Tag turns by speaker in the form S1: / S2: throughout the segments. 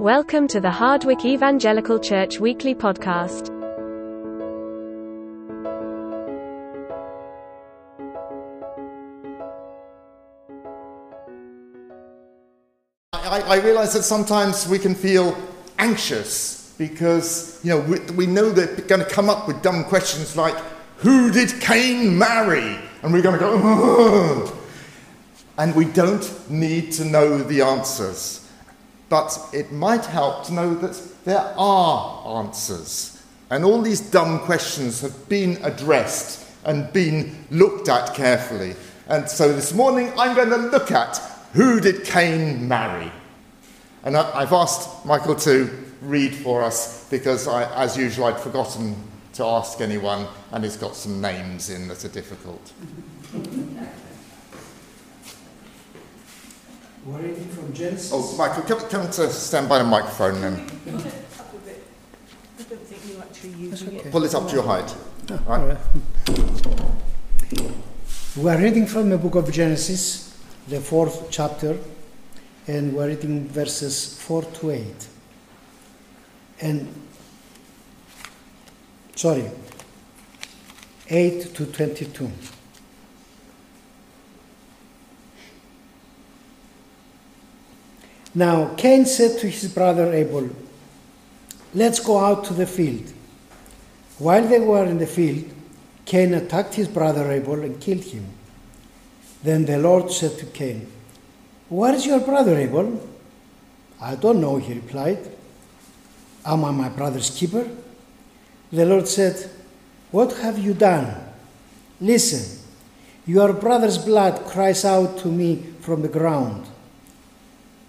S1: Welcome to the Hardwick Evangelical Church Weekly Podcast.
S2: I, I realize that sometimes we can feel anxious because you know we, we know they're going to come up with dumb questions like who did cain marry and we're going to go "Ugh." And we don't need to know the answers. But it might help to know that there are answers. And all these dumb questions have been addressed and been looked at carefully. And so this morning i'm going to look at who did cain marry? And I've asked Michael to read for us because, I, as usual, I'd forgotten to ask anyone, and he's got some names in that are difficult.
S3: We're reading from Genesis.
S2: Oh, Michael, come, come to stand by the microphone then.
S4: I don't think you're actually using it.
S2: Pull it up to your height.
S3: Oh, all right. We are reading from the book of Genesis, the fourth chapter, and we're reading verses 4 to 8. And, sorry, 8 to 22. Now Cain said to his brother Abel, Let's go out to the field. While they were in the field, Cain attacked his brother Abel and killed him. Then the Lord said to Cain, Where is your brother Abel? I don't know, he replied. Am I my brother's keeper? The Lord said, What have you done? Listen, your brother's blood cries out to me from the ground.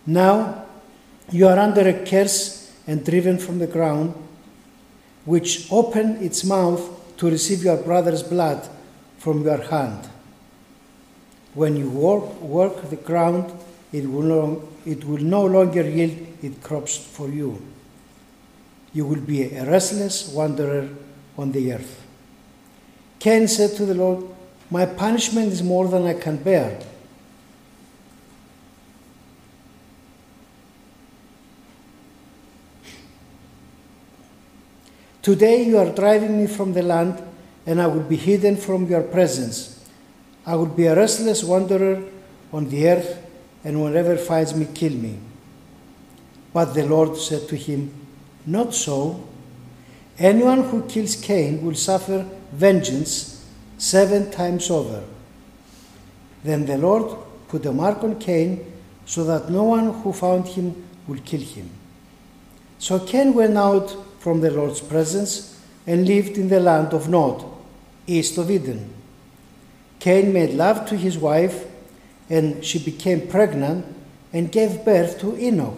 S3: Now you are under a curse and driven from the ground, which opened its mouth to receive your brother's blood from your hand. When you work, work the ground, it will, no, it will no longer yield its crops for you. You will be a restless wanderer on the earth. Cain said to the Lord, My punishment is more than I can bear. Today you are driving me from the land, and I will be hidden from your presence. I will be a restless wanderer on the earth, and whoever finds me, kill me. But the Lord said to him, Not so. Anyone who kills Cain will suffer vengeance seven times over. Then the Lord put a mark on Cain so that no one who found him would kill him. So Cain went out from the Lord's presence and lived in the land of Nod, east of Eden. Cain made love to his wife, and she became pregnant and gave birth to Enoch.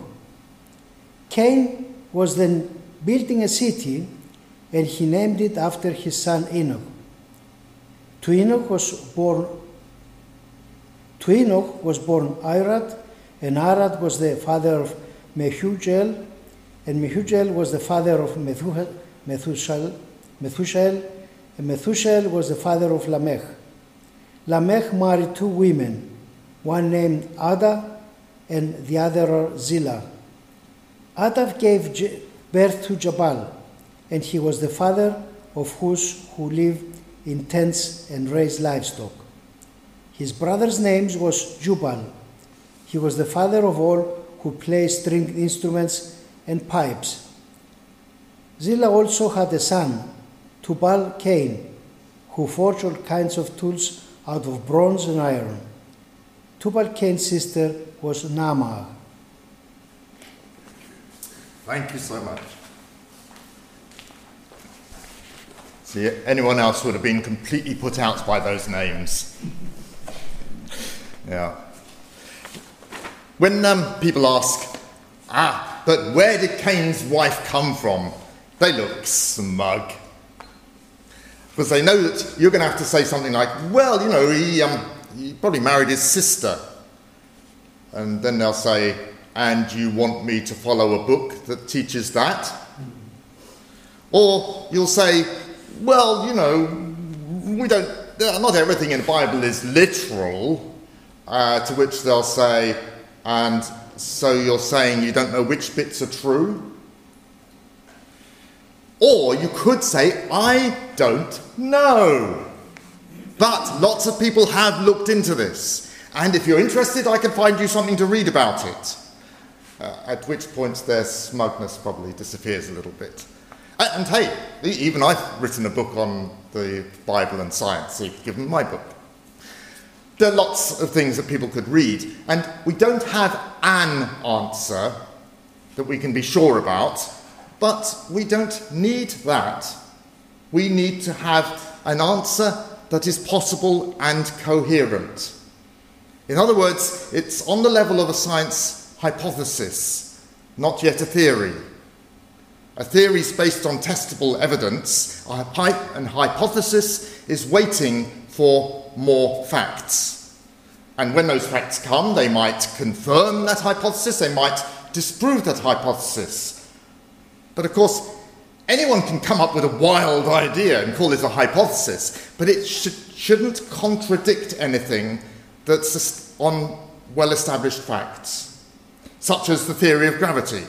S3: Cain was then building a city, and he named it after his son Enoch. To Enoch was born to Enoch was born Irad, and Arad was the father of Mehujael, and Mehujael was the father of Methushal, Methushel, and Methushel was the father of Lamech. Lamech married two women, one named Ada and the other Zillah. Ada gave birth to Jabal, and he was the father of Hus who lived in tents and raised livestock. His brother's name was Jubal. He was the father of all who play stringed instruments and pipes. Zillah also had a son, Tubal Cain, who forged all kinds of tools out of bronze and iron. Tubal Cain's sister was Naamah.
S2: Thank you so much. See, anyone else would have been completely put out by those names. Yeah. When um, people ask, ah, but where did Cain's wife come from? They look smug. Because they know that you're going to have to say something like, well, you know, he, um, he probably married his sister. And then they'll say, and you want me to follow a book that teaches that? Or you'll say, well, you know, we don't, not everything in the Bible is literal, uh, to which they'll say, And so you're saying you don't know which bits are true? Or you could say, I don't know. But lots of people have looked into this. And if you're interested, I can find you something to read about it. Uh, at which point their smugness probably disappears a little bit. And, and hey, even I've written a book on the Bible and science, so you could give my book. There are lots of things that people could read, and we don't have an answer that we can be sure about, but we don't need that. We need to have an answer that is possible and coherent. In other words, it's on the level of a science hypothesis, not yet a theory. A theory is based on testable evidence, a hypothesis is waiting for more facts. And when those facts come, they might confirm that hypothesis, they might disprove that hypothesis. But of course, anyone can come up with a wild idea and call it a hypothesis, but it sh- shouldn't contradict anything that's on well established facts, such as the theory of gravity.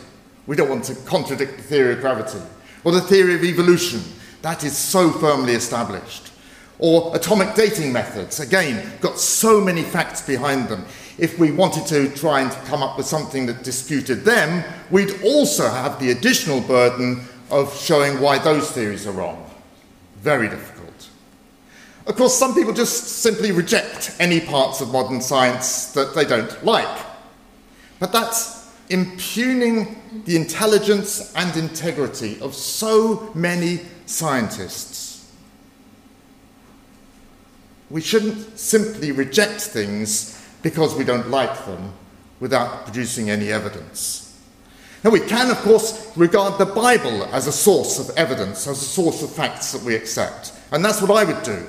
S2: We don't want to contradict the theory of gravity. Or the theory of evolution. That is so firmly established. Or atomic dating methods. Again, got so many facts behind them. If we wanted to try and come up with something that disputed them, we'd also have the additional burden of showing why those theories are wrong. Very difficult. Of course, some people just simply reject any parts of modern science that they don't like. But that's impugning the intelligence and integrity of so many scientists. We shouldn't simply reject things because we don't like them without producing any evidence. Now, we can, of course, regard the Bible as a source of evidence, as a source of facts that we accept. And that's what I would do.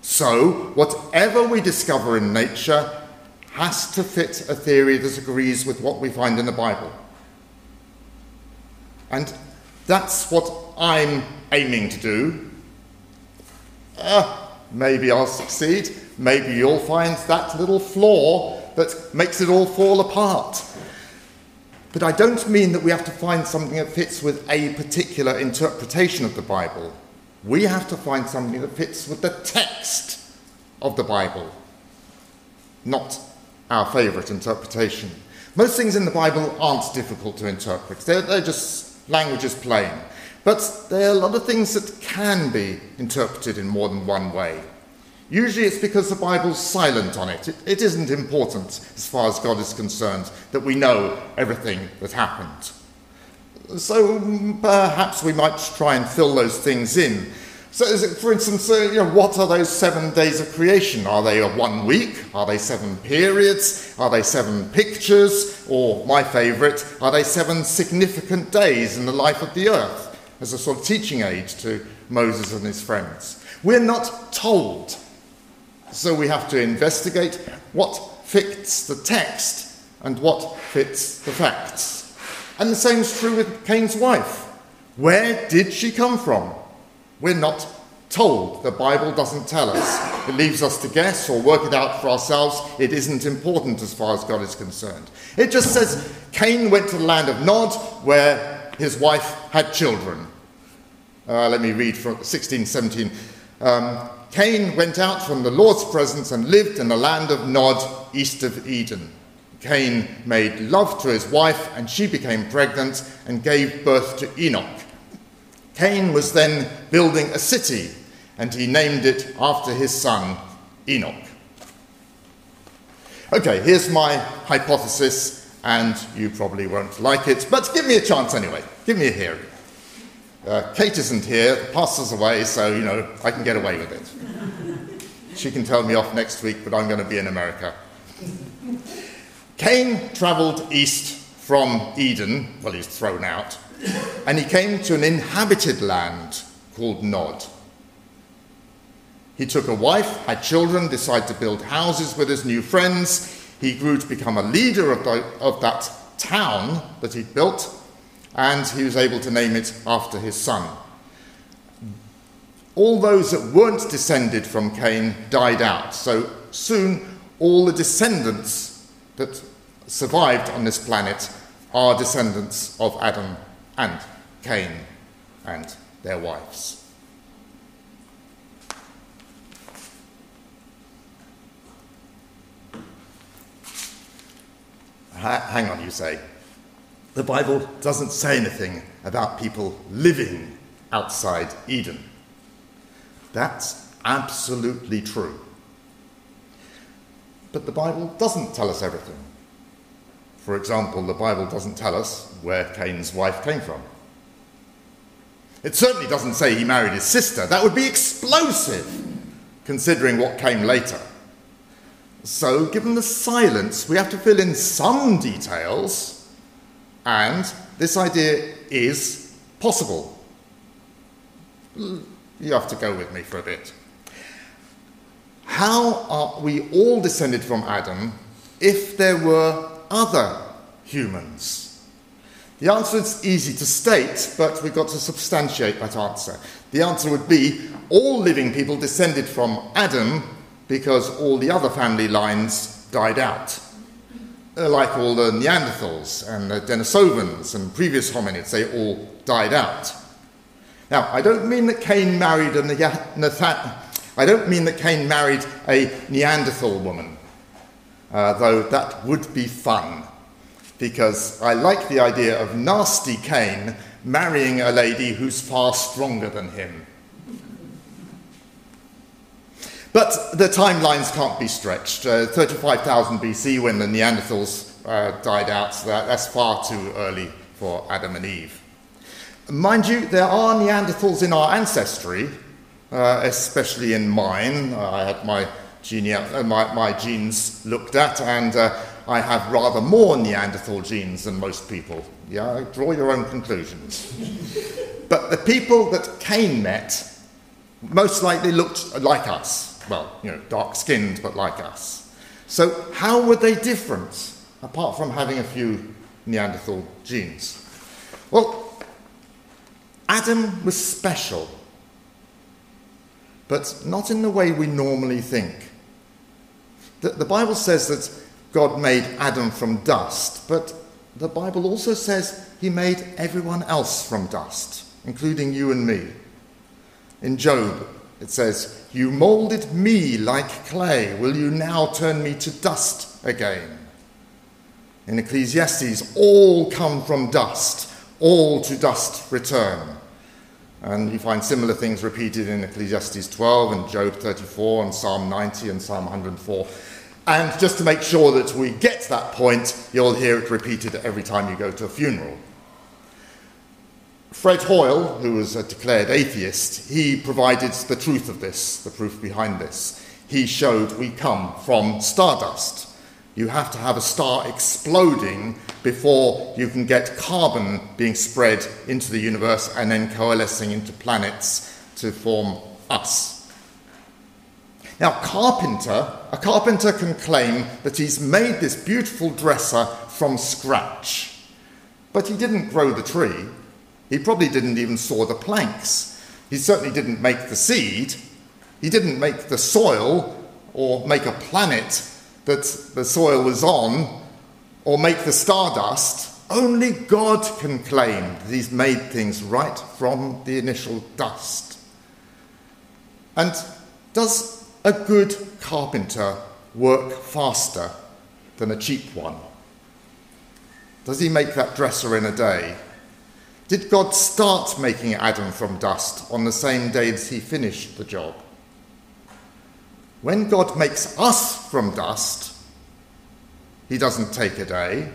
S2: So, whatever we discover in nature has to fit a theory that agrees with what we find in the Bible. And that's what I'm aiming to do. Uh, maybe I'll succeed. Maybe you'll find that little flaw that makes it all fall apart. But I don't mean that we have to find something that fits with a particular interpretation of the Bible. We have to find something that fits with the text of the Bible, not our favourite interpretation. Most things in the Bible aren't difficult to interpret, they're, they're just languages plain. But there are a lot of things that can be interpreted in more than one way. Usually it's because the Bible's silent on it. it. It isn't important, as far as God is concerned, that we know everything that happened. So perhaps we might try and fill those things in. So, it, for instance, uh, you know, what are those seven days of creation? Are they a one week? Are they seven periods? Are they seven pictures? Or, my favourite, are they seven significant days in the life of the earth? As a sort of teaching aid to Moses and his friends. We're not told. So we have to investigate what fits the text and what fits the facts. And the same is true with Cain's wife. Where did she come from? We're not told. The Bible doesn't tell us. It leaves us to guess or work it out for ourselves. It isn't important as far as God is concerned. It just says Cain went to the land of Nod where his wife had children. Uh, let me read from 16, 17. Um, Cain went out from the Lord's presence and lived in the land of Nod, east of Eden. Cain made love to his wife, and she became pregnant and gave birth to Enoch. Cain was then building a city, and he named it after his son, Enoch. Okay, here's my hypothesis, and you probably won't like it, but give me a chance anyway. Give me a hearing. Uh, Kate isn't here, the pastor's away, so, you know, I can get away with it. She can tell me off next week, but I'm going to be in America. Cain travelled east from Eden, well, he's thrown out, and he came to an inhabited land called Nod. He took a wife, had children, decided to build houses with his new friends. He grew to become a leader of, the, of that town that he'd built, and he was able to name it after his son. All those that weren't descended from Cain died out, so soon all the descendants that survived on this planet are descendants of Adam and Cain and their wives. Hang on, you say. The Bible doesn't say anything about people living outside Eden. That's absolutely true. But the Bible doesn't tell us everything. For example, the Bible doesn't tell us where Cain's wife came from. It certainly doesn't say he married his sister. That would be explosive, considering what came later. So, given the silence, we have to fill in some details, and this idea is possible. You have to go with me for a bit. How are we all descended from Adam if there were other humans? The answer is easy to state, but we've got to substantiate that answer. The answer would be all living people descended from Adam because all the other family lines died out. Uh, like all the Neanderthals and the Denisovans and previous hominids, they all died out. Now, I don't mean that Cain married a Nathan, I don't mean that Cain married a Neanderthal woman, uh, though that would be fun, because I like the idea of nasty Cain marrying a lady who's far stronger than him. But the timelines can't be stretched. Uh, 35,000 BC, when the Neanderthals uh, died out, so that, that's far too early for Adam and Eve. Mind you, there are Neanderthals in our ancestry, uh, especially in mine. I had my, gene- uh, my, my, genes looked at, and uh, I have rather more Neanderthal genes than most people. Yeah, draw your own conclusions. but the people that Cain met most likely looked like us well, you know, dark skinned, but like us. So, how were they different, apart from having a few Neanderthal genes? Well, Adam was special, but not in the way we normally think. The, the Bible says that God made Adam from dust, but the Bible also says he made everyone else from dust, including you and me. In Job, it says, You molded me like clay. Will you now turn me to dust again? In Ecclesiastes, all come from dust, all to dust return. And you find similar things repeated in Ecclesiastes 12 and Job 34 and Psalm 90 and Psalm 104. And just to make sure that we get that point, you'll hear it repeated every time you go to a funeral. Fred Hoyle, who was a declared atheist, he provided the truth of this, the proof behind this. He showed we come from stardust. You have to have a star exploding before you can get carbon being spread into the universe and then coalescing into planets to form us. Now, carpenter, a carpenter can claim that he's made this beautiful dresser from scratch, but he didn't grow the tree. He probably didn't even saw the planks. He certainly didn't make the seed. He didn't make the soil or make a planet that the soil was on or make the stardust. Only God can claim that He's made things right from the initial dust. And does a good carpenter work faster than a cheap one? Does he make that dresser in a day? Did God start making Adam from dust on the same day as he finished the job? When God makes us from dust, he doesn't take a day,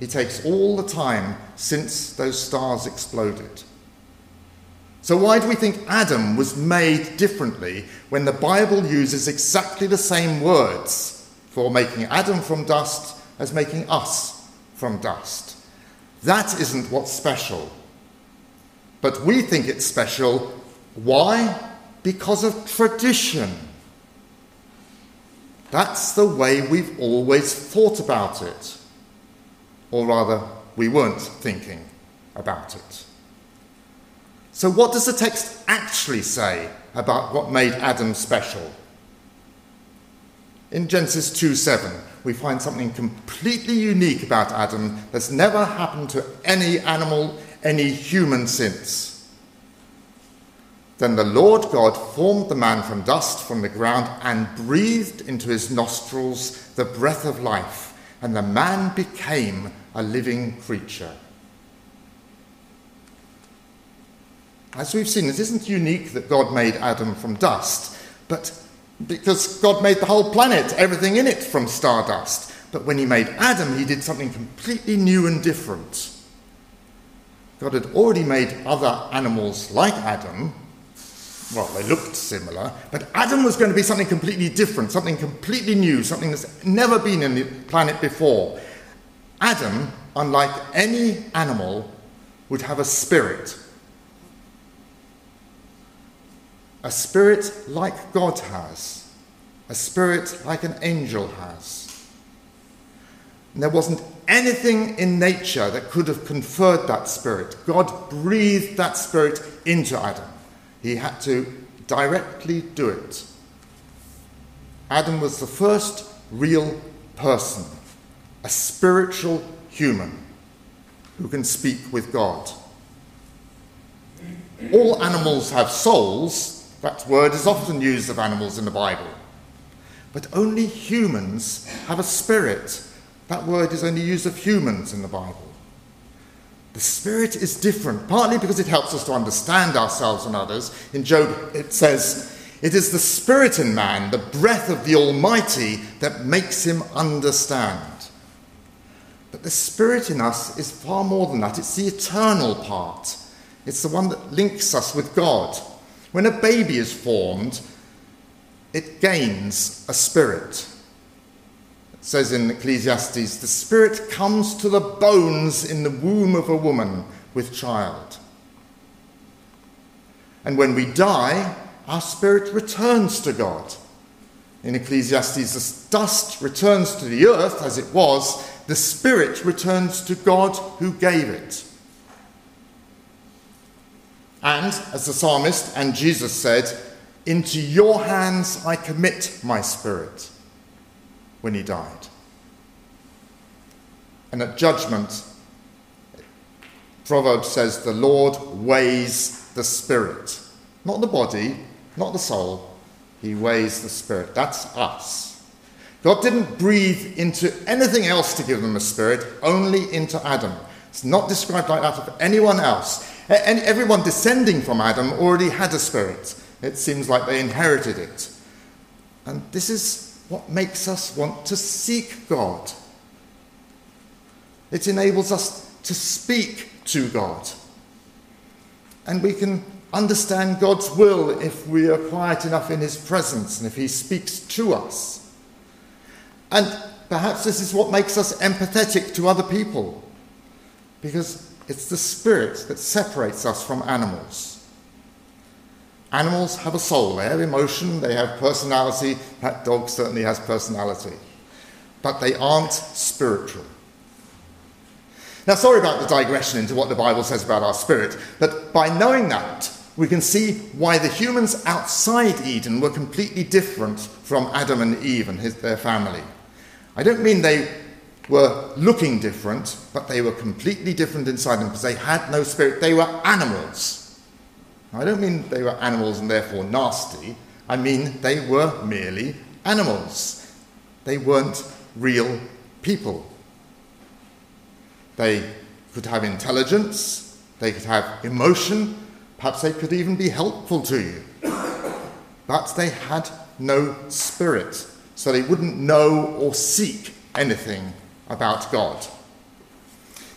S2: he takes all the time since those stars exploded. So, why do we think Adam was made differently when the Bible uses exactly the same words for making Adam from dust as making us from dust? That isn't what's special. But we think it's special. Why? Because of tradition. That's the way we've always thought about it. Or rather, we weren't thinking about it. So, what does the text actually say about what made Adam special? In Genesis 2 7, we find something completely unique about Adam that's never happened to any animal, any human since. Then the Lord God formed the man from dust from the ground and breathed into his nostrils the breath of life, and the man became a living creature. As we've seen, it isn't unique that God made Adam from dust, but because God made the whole planet, everything in it from stardust. But when he made Adam, he did something completely new and different. God had already made other animals like Adam, well, they looked similar, but Adam was going to be something completely different, something completely new, something that's never been in the planet before. Adam, unlike any animal, would have a spirit. A spirit like God has, a spirit like an angel has. And there wasn't anything in nature that could have conferred that spirit. God breathed that spirit into Adam. He had to directly do it. Adam was the first real person, a spiritual human who can speak with God. All animals have souls. That word is often used of animals in the Bible. But only humans have a spirit. That word is only used of humans in the Bible. The Spirit is different, partly because it helps us to understand ourselves and others. In Job, it says, It is the Spirit in man, the breath of the Almighty, that makes him understand. But the Spirit in us is far more than that. It's the eternal part, it's the one that links us with God. When a baby is formed, it gains a spirit It says in Ecclesiastes, the Spirit comes to the bones in the womb of a woman with child. And when we die, our spirit returns to God. In Ecclesiastes, the dust returns to the earth as it was, the spirit returns to God who gave it. And, as the psalmist and Jesus said, Into your hands I commit my spirit when he died. And at judgment, Proverbs says, the Lord weighs the spirit. Not the body, not the soul. He weighs the spirit. That's us. God didn't breathe into anything else to give them a spirit, only into Adam. It's not described like that of anyone else. And everyone descending from Adam already had a spirit. It seems like they inherited it. And this is what makes us want to seek God. It enables us to speak to God. And we can understand God's will if we are quiet enough in His presence and if He speaks to us. And perhaps this is what makes us empathetic to other people, because it's the spirit that separates us from animals. Animals have a soul, they have emotion, they have personality. That dog certainly has personality. But they aren't spiritual. Now, sorry about the digression into what the Bible says about our spirit, but by knowing that, we can see why the humans outside Eden were completely different from Adam and Eve and his, their family. I don't mean they were looking different, but they were completely different inside them because they had no spirit. They were animals. I don't mean they were animals and therefore nasty. I mean they were merely animals. They weren't real people. They could have intelligence, they could have emotion, perhaps they could even be helpful to you. But they had no spirit, so they wouldn't know or seek anything about God.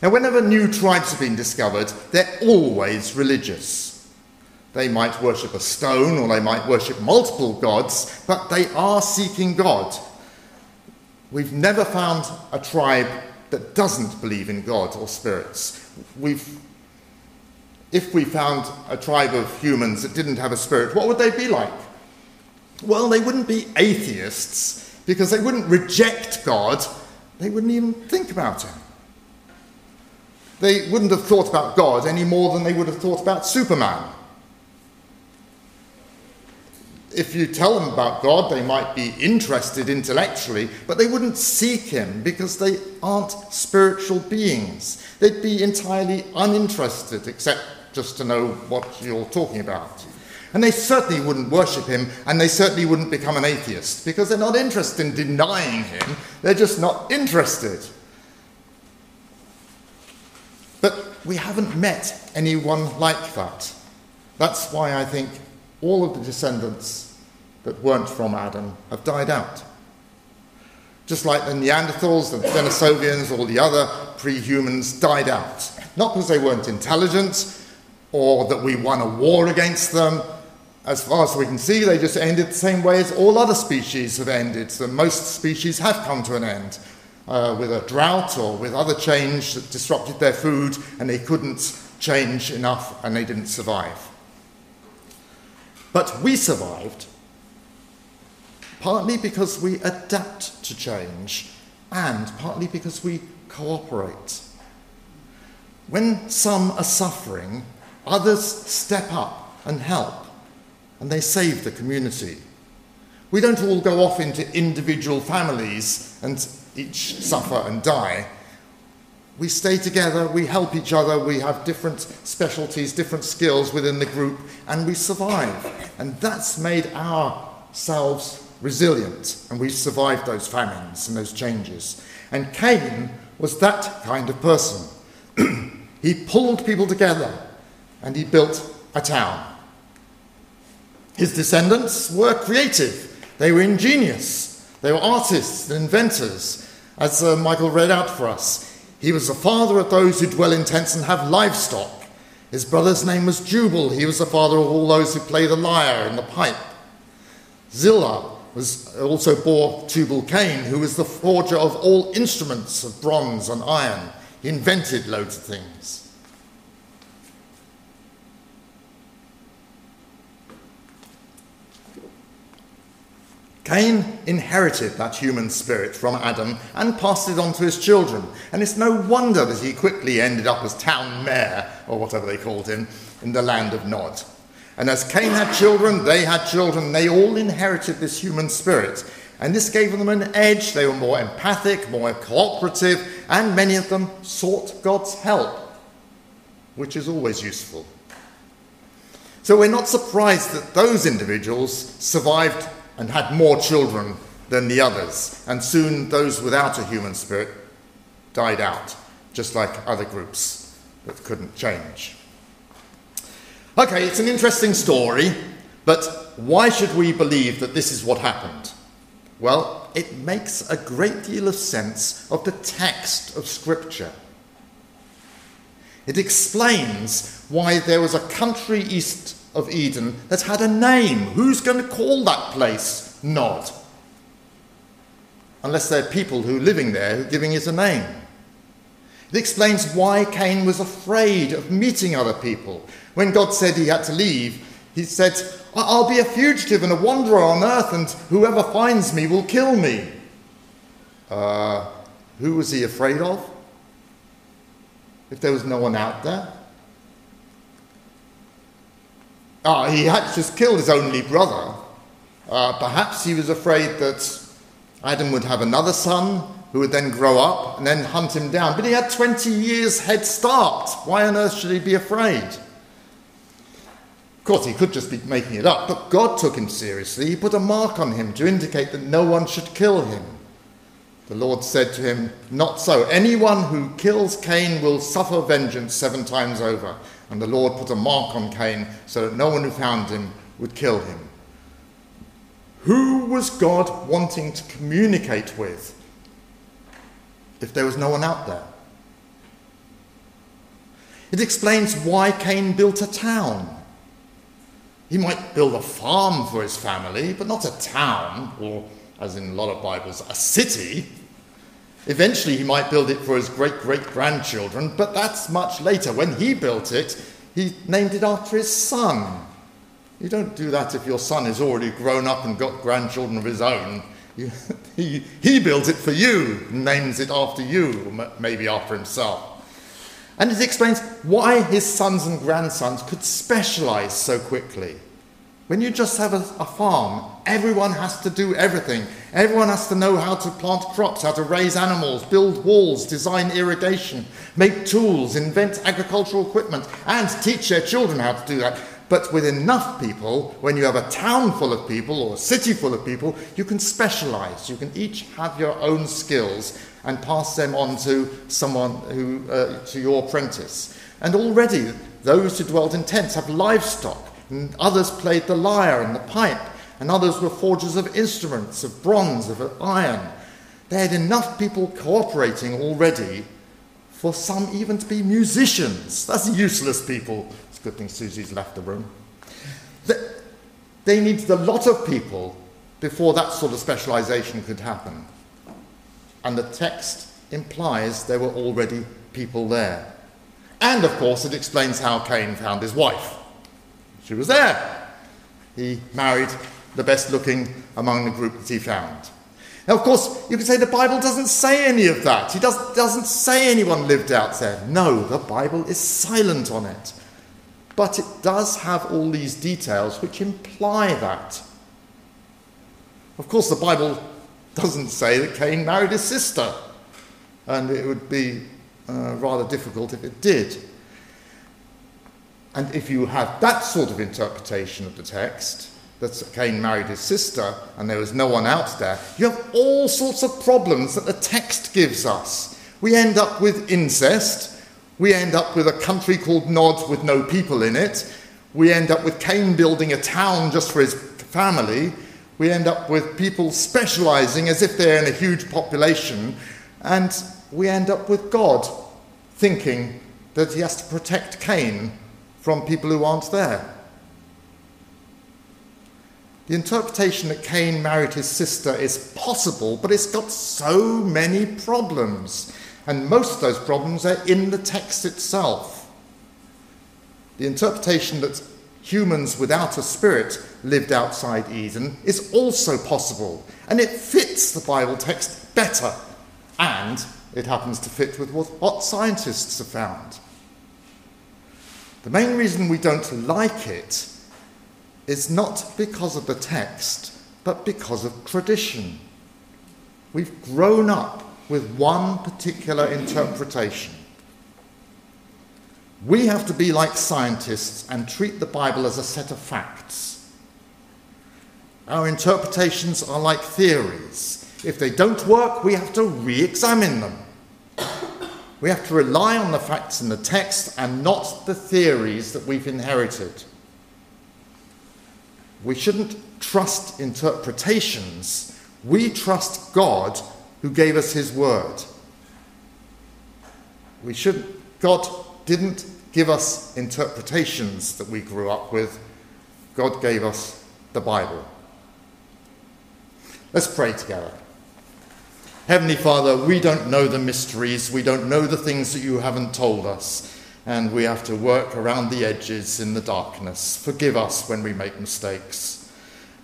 S2: Now, whenever new tribes have been discovered, they're always religious. They might worship a stone or they might worship multiple gods, but they are seeking God. We've never found a tribe that doesn't believe in God or spirits. We've, if we found a tribe of humans that didn't have a spirit, what would they be like? Well, they wouldn't be atheists because they wouldn't reject God, they wouldn't even think about Him. They wouldn't have thought about God any more than they would have thought about Superman if you tell them about God, they might be interested intellectually, but they wouldn't seek Him because they aren't spiritual beings. They'd be entirely uninterested, except just to know what you're talking about. And they certainly wouldn't worship Him, and they certainly wouldn't become an atheist because they're not interested in denying Him, they're just not interested. But we haven't met anyone like that. That's why I think all of the descendants that weren't from Adam have died out. Just like the Neanderthals, the Denisovians, all the other pre humans died out. Not because they weren't intelligent or that we won a war against them. As far as we can see, they just ended the same way as all other species have ended. So most species have come to an end uh, with a drought or with other change that disrupted their food and they couldn't change enough and they didn't survive. But we survived partly because we adapt to change and partly because we cooperate. When some are suffering, others step up and help, and they save the community. We don't all go off into individual families and each suffer and die. We stay together, we help each other, we have different specialties, different skills within the group, and we survive. And that's made ourselves resilient, and we've survived those famines and those changes. And Cain was that kind of person. he pulled people together and he built a town. His descendants were creative, they were ingenious, they were artists and inventors, as uh, Michael read out for us. He was the father of those who dwell in tents and have livestock. His brother's name was Jubal. He was the father of all those who play the lyre and the pipe. Zillah was also bore Tubal Cain, who was the forger of all instruments of bronze and iron. He invented loads of things. Cain inherited that human spirit from Adam and passed it on to his children. And it's no wonder that he quickly ended up as town mayor, or whatever they called him, in the land of Nod. And as Cain had children, they had children. They all inherited this human spirit. And this gave them an edge. They were more empathic, more cooperative, and many of them sought God's help, which is always useful. So we're not surprised that those individuals survived and had more children than the others. And soon those without a human spirit died out, just like other groups that couldn't change. Okay, it's an interesting story, but why should we believe that this is what happened? Well, it makes a great deal of sense of the text of Scripture. It explains why there was a country east of Eden that had a name. Who's going to call that place Nod? Unless there are people who are living there who are giving it a name. It explains why Cain was afraid of meeting other people. When God said he had to leave, he said, I'll be a fugitive and a wanderer on earth, and whoever finds me will kill me. Uh, who was he afraid of? If there was no one out there? Ah, he had just killed his only brother. Uh, perhaps he was afraid that Adam would have another son who would then grow up and then hunt him down. But he had 20 years head start. Why on earth should he be afraid? Of course, he could just be making it up, but God took him seriously. He put a mark on him to indicate that no one should kill him. The Lord said to him, Not so. Anyone who kills Cain will suffer vengeance seven times over. And the Lord put a mark on Cain so that no one who found him would kill him. Who was God wanting to communicate with if there was no one out there? It explains why Cain built a town. He might build a farm for his family, but not a town, or as in a lot of Bibles, a city. Eventually, he might build it for his great great grandchildren, but that's much later. When he built it, he named it after his son. You don't do that if your son is already grown up and got grandchildren of his own. You, he, he built it for you, names it after you, maybe after himself. And it explains why his sons and grandsons could specialize so quickly. When you just have a, a, farm, everyone has to do everything. Everyone has to know how to plant crops, how to raise animals, build walls, design irrigation, make tools, invent agricultural equipment, and teach their children how to do that. But with enough people, when you have a town full of people or a city full of people, you can specialize. You can each have your own skills and pass them on to someone who, uh, to your apprentice. And already, those who dwelt in tents have livestock and others played the lyre and the pipe, and others were forgers of instruments, of bronze, of iron. They had enough people cooperating already for some even to be musicians. That's useless people. It's a good thing Susie's left the room. They needed a lot of people before that sort of specialization could happen. And the text implies there were already people there. And of course, it explains how Cain found his wife. She was there. He married the best looking among the group that he found. Now, of course, you could say the Bible doesn't say any of that. He does, doesn't say anyone lived out there. No, the Bible is silent on it. But it does have all these details which imply that. Of course, the Bible doesn't say that Cain married his sister, and it would be uh, rather difficult if it did. And if you have that sort of interpretation of the text, that Cain married his sister and there was no one out there, you have all sorts of problems that the text gives us. We end up with incest. We end up with a country called Nod with no people in it. We end up with Cain building a town just for his family. We end up with people specializing as if they're in a huge population. And we end up with God thinking that he has to protect Cain from people who aren't there. The interpretation that Cain married his sister is possible, but it's got so many problems. And most of those problems are in the text itself. The interpretation that humans without a spirit lived outside Eden is also possible. And it fits the Bible text better. And it happens to fit with what scientists have found. The main reason we don't like it is not because of the text, but because of tradition. We've grown up with one particular interpretation. We have to be like scientists and treat the Bible as a set of facts. Our interpretations are like theories. If they don't work, we have to re examine them. We have to rely on the facts in the text and not the theories that we've inherited. We shouldn't trust interpretations. We trust God who gave us his word. We should God didn't give us interpretations that we grew up with. God gave us the Bible. Let's pray together. Heavenly Father, we don't know the mysteries, we don't know the things that you haven't told us, and we have to work around the edges in the darkness. Forgive us when we make mistakes,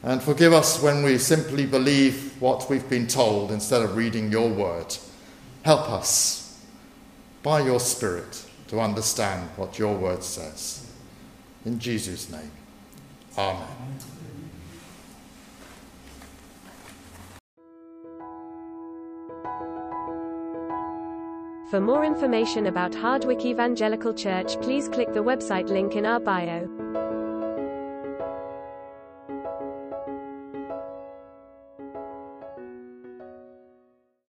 S2: and forgive us when we simply believe what we've been told instead of reading your word. Help us, by your Spirit, to understand what your word says. In Jesus' name, Amen.
S1: For more information about Hardwick Evangelical Church, please click the website link in our bio.